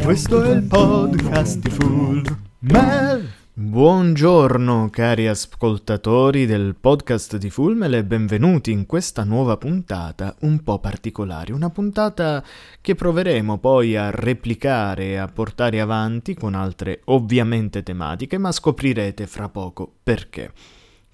Questo è il podcast di Full Mel. Buongiorno cari ascoltatori del podcast di Fulmel e benvenuti in questa nuova puntata un po' particolare, una puntata che proveremo poi a replicare e a portare avanti con altre ovviamente tematiche, ma scoprirete fra poco perché.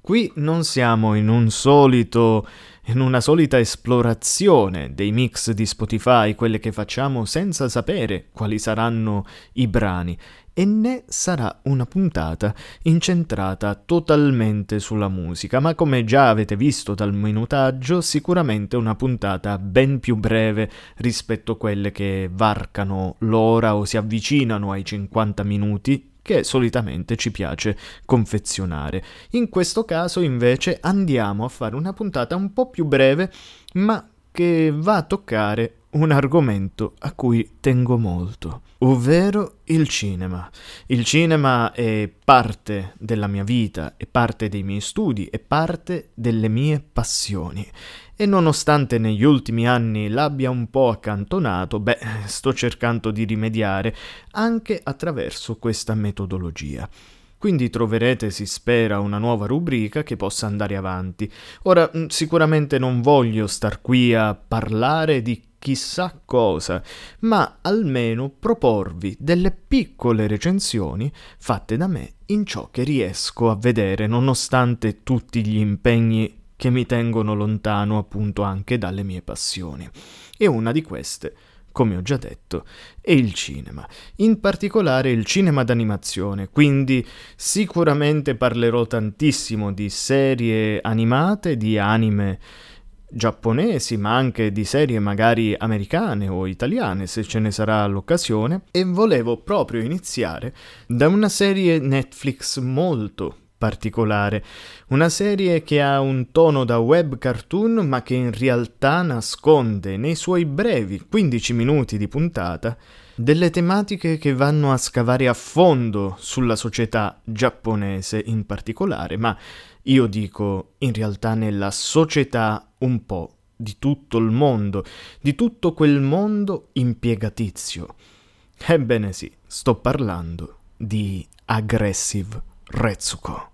Qui non siamo in un solito in una solita esplorazione dei mix di Spotify, quelle che facciamo senza sapere quali saranno i brani, e né sarà una puntata incentrata totalmente sulla musica, ma come già avete visto dal minutaggio, sicuramente una puntata ben più breve rispetto a quelle che varcano l'ora o si avvicinano ai 50 minuti che solitamente ci piace confezionare. In questo caso invece andiamo a fare una puntata un po' più breve, ma che va a toccare un argomento a cui tengo molto, ovvero il cinema. Il cinema è parte della mia vita, è parte dei miei studi, è parte delle mie passioni. E nonostante negli ultimi anni l'abbia un po' accantonato, beh, sto cercando di rimediare anche attraverso questa metodologia. Quindi troverete, si spera, una nuova rubrica che possa andare avanti. Ora, sicuramente non voglio star qui a parlare di chissà cosa, ma almeno proporvi delle piccole recensioni fatte da me in ciò che riesco a vedere nonostante tutti gli impegni che mi tengono lontano appunto anche dalle mie passioni. E una di queste come ho già detto, è il cinema, in particolare il cinema d'animazione, quindi sicuramente parlerò tantissimo di serie animate, di anime giapponesi, ma anche di serie magari americane o italiane, se ce ne sarà l'occasione, e volevo proprio iniziare da una serie Netflix molto particolare, una serie che ha un tono da web cartoon ma che in realtà nasconde nei suoi brevi 15 minuti di puntata delle tematiche che vanno a scavare a fondo sulla società giapponese in particolare, ma io dico in realtà nella società un po' di tutto il mondo, di tutto quel mondo impiegatizio. Ebbene sì, sto parlando di Aggressive Retsuko.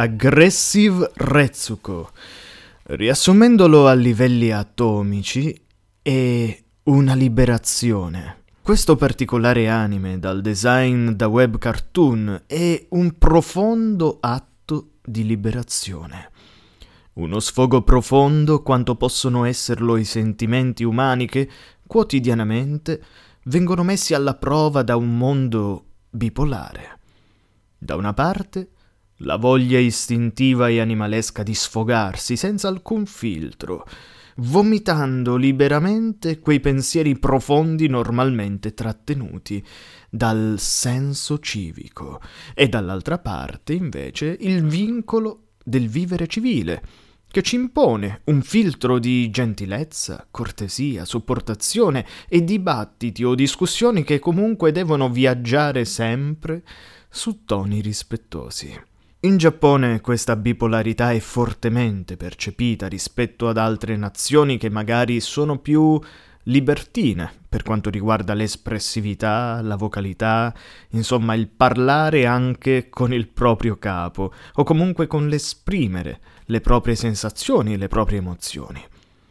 Aggressive Retsuko. Riassumendolo a livelli atomici, è una liberazione. Questo particolare anime, dal design da web cartoon, è un profondo atto di liberazione. Uno sfogo profondo quanto possono esserlo i sentimenti umani che, quotidianamente, vengono messi alla prova da un mondo bipolare. Da una parte, la voglia istintiva e animalesca di sfogarsi senza alcun filtro, vomitando liberamente quei pensieri profondi normalmente trattenuti dal senso civico, e dall'altra parte invece il vincolo del vivere civile, che ci impone un filtro di gentilezza, cortesia, sopportazione e dibattiti o discussioni che comunque devono viaggiare sempre su toni rispettosi. In Giappone questa bipolarità è fortemente percepita rispetto ad altre nazioni che magari sono più libertine per quanto riguarda l'espressività, la vocalità, insomma il parlare anche con il proprio capo o comunque con l'esprimere le proprie sensazioni e le proprie emozioni.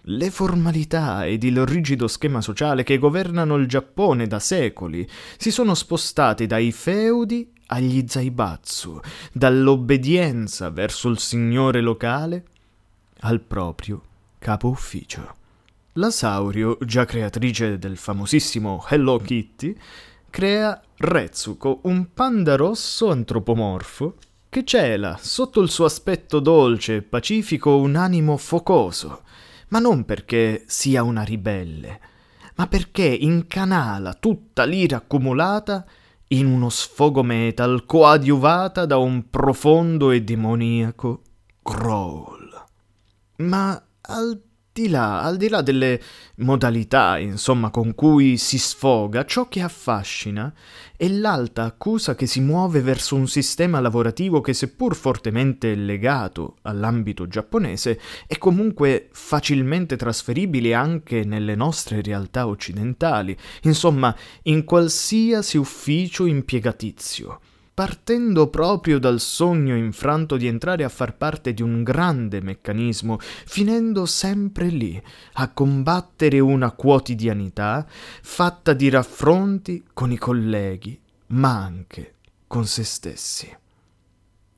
Le formalità ed il rigido schema sociale che governano il Giappone da secoli si sono spostati dai feudi agli zaibatsu, dall'obbedienza verso il signore locale al proprio capo ufficio. La Saurio, già creatrice del famosissimo Hello Kitty, crea Retsuko, un panda rosso antropomorfo che cela sotto il suo aspetto dolce e pacifico un animo focoso, ma non perché sia una ribelle, ma perché incanala tutta l'ira accumulata in uno sfogo metal coadiuvata da un profondo e demoniaco growl. Ma al di là, al di là delle modalità, insomma, con cui si sfoga, ciò che affascina è l'alta accusa che si muove verso un sistema lavorativo che, seppur fortemente legato all'ambito giapponese, è comunque facilmente trasferibile anche nelle nostre realtà occidentali, insomma, in qualsiasi ufficio impiegatizio partendo proprio dal sogno infranto di entrare a far parte di un grande meccanismo, finendo sempre lì, a combattere una quotidianità fatta di raffronti con i colleghi, ma anche con se stessi.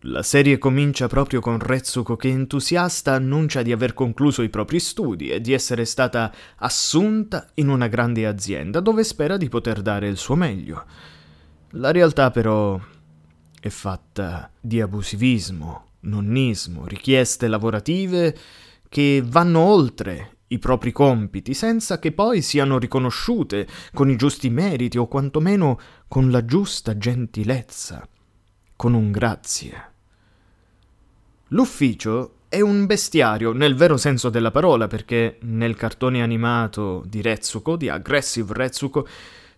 La serie comincia proprio con Retsuko che entusiasta annuncia di aver concluso i propri studi e di essere stata assunta in una grande azienda dove spera di poter dare il suo meglio. La realtà però è fatta di abusivismo, nonnismo, richieste lavorative che vanno oltre i propri compiti senza che poi siano riconosciute con i giusti meriti o quantomeno con la giusta gentilezza, con un grazie. L'ufficio è un bestiario nel vero senso della parola perché nel cartone animato di Retsuko, di Aggressive Retsuko,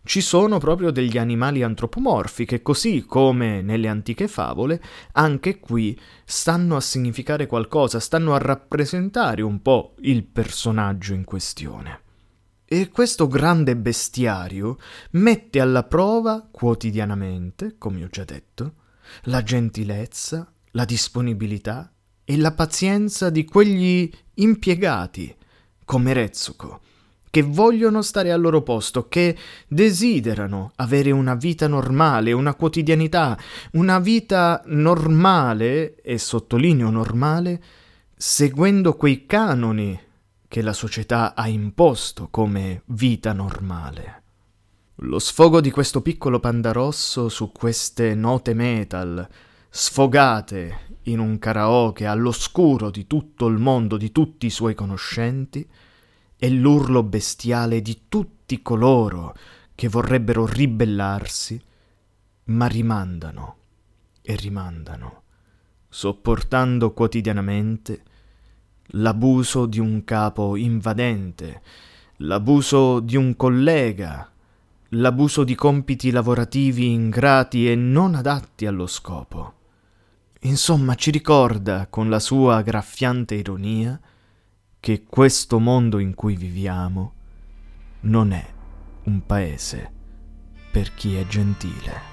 ci sono proprio degli animali antropomorfi che così come nelle antiche favole, anche qui stanno a significare qualcosa, stanno a rappresentare un po' il personaggio in questione. E questo grande bestiario mette alla prova quotidianamente, come ho già detto, la gentilezza, la disponibilità e la pazienza di quegli impiegati, come Retsuko, che vogliono stare al loro posto, che desiderano avere una vita normale, una quotidianità, una vita normale, e sottolineo normale, seguendo quei canoni che la società ha imposto come vita normale. Lo sfogo di questo piccolo panda rosso su queste note metal, sfogate in un karaoke all'oscuro di tutto il mondo, di tutti i suoi conoscenti, è l'urlo bestiale di tutti coloro che vorrebbero ribellarsi, ma rimandano e rimandano, sopportando quotidianamente l'abuso di un capo invadente, l'abuso di un collega, l'abuso di compiti lavorativi ingrati e non adatti allo scopo. Insomma, ci ricorda, con la sua graffiante ironia, che questo mondo in cui viviamo non è un paese per chi è gentile.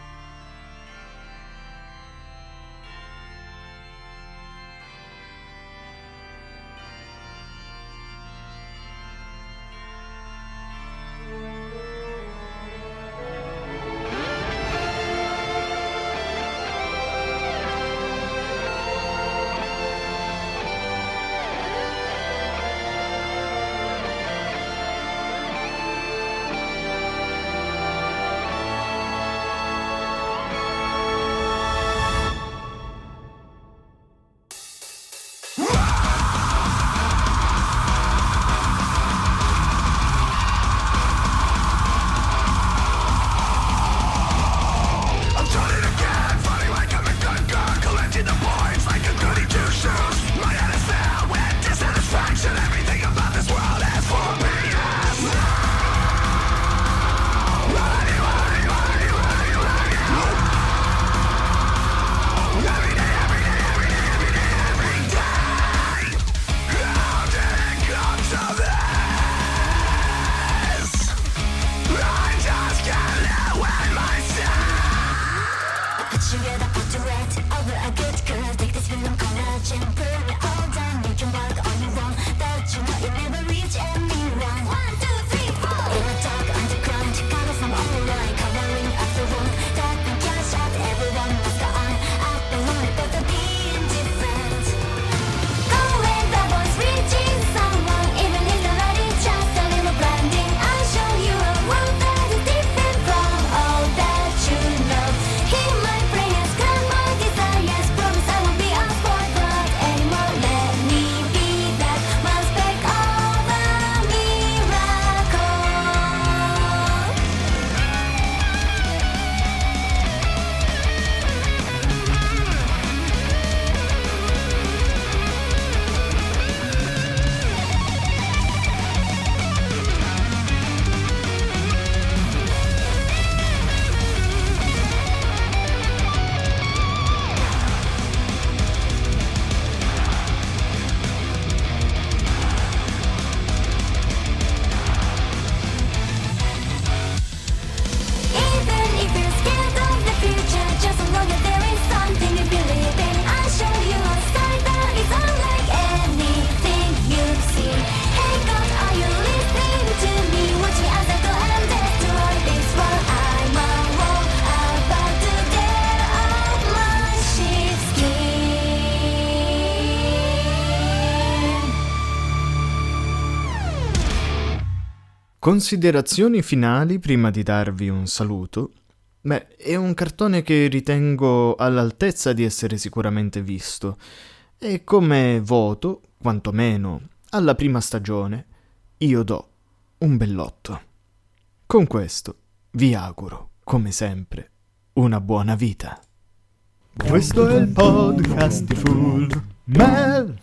Considerazioni finali prima di darvi un saluto? Beh, è un cartone che ritengo all'altezza di essere sicuramente visto e come voto, quantomeno alla prima stagione, io do un bellotto. Con questo vi auguro, come sempre, una buona vita. Questo è il podcast di Full Mel.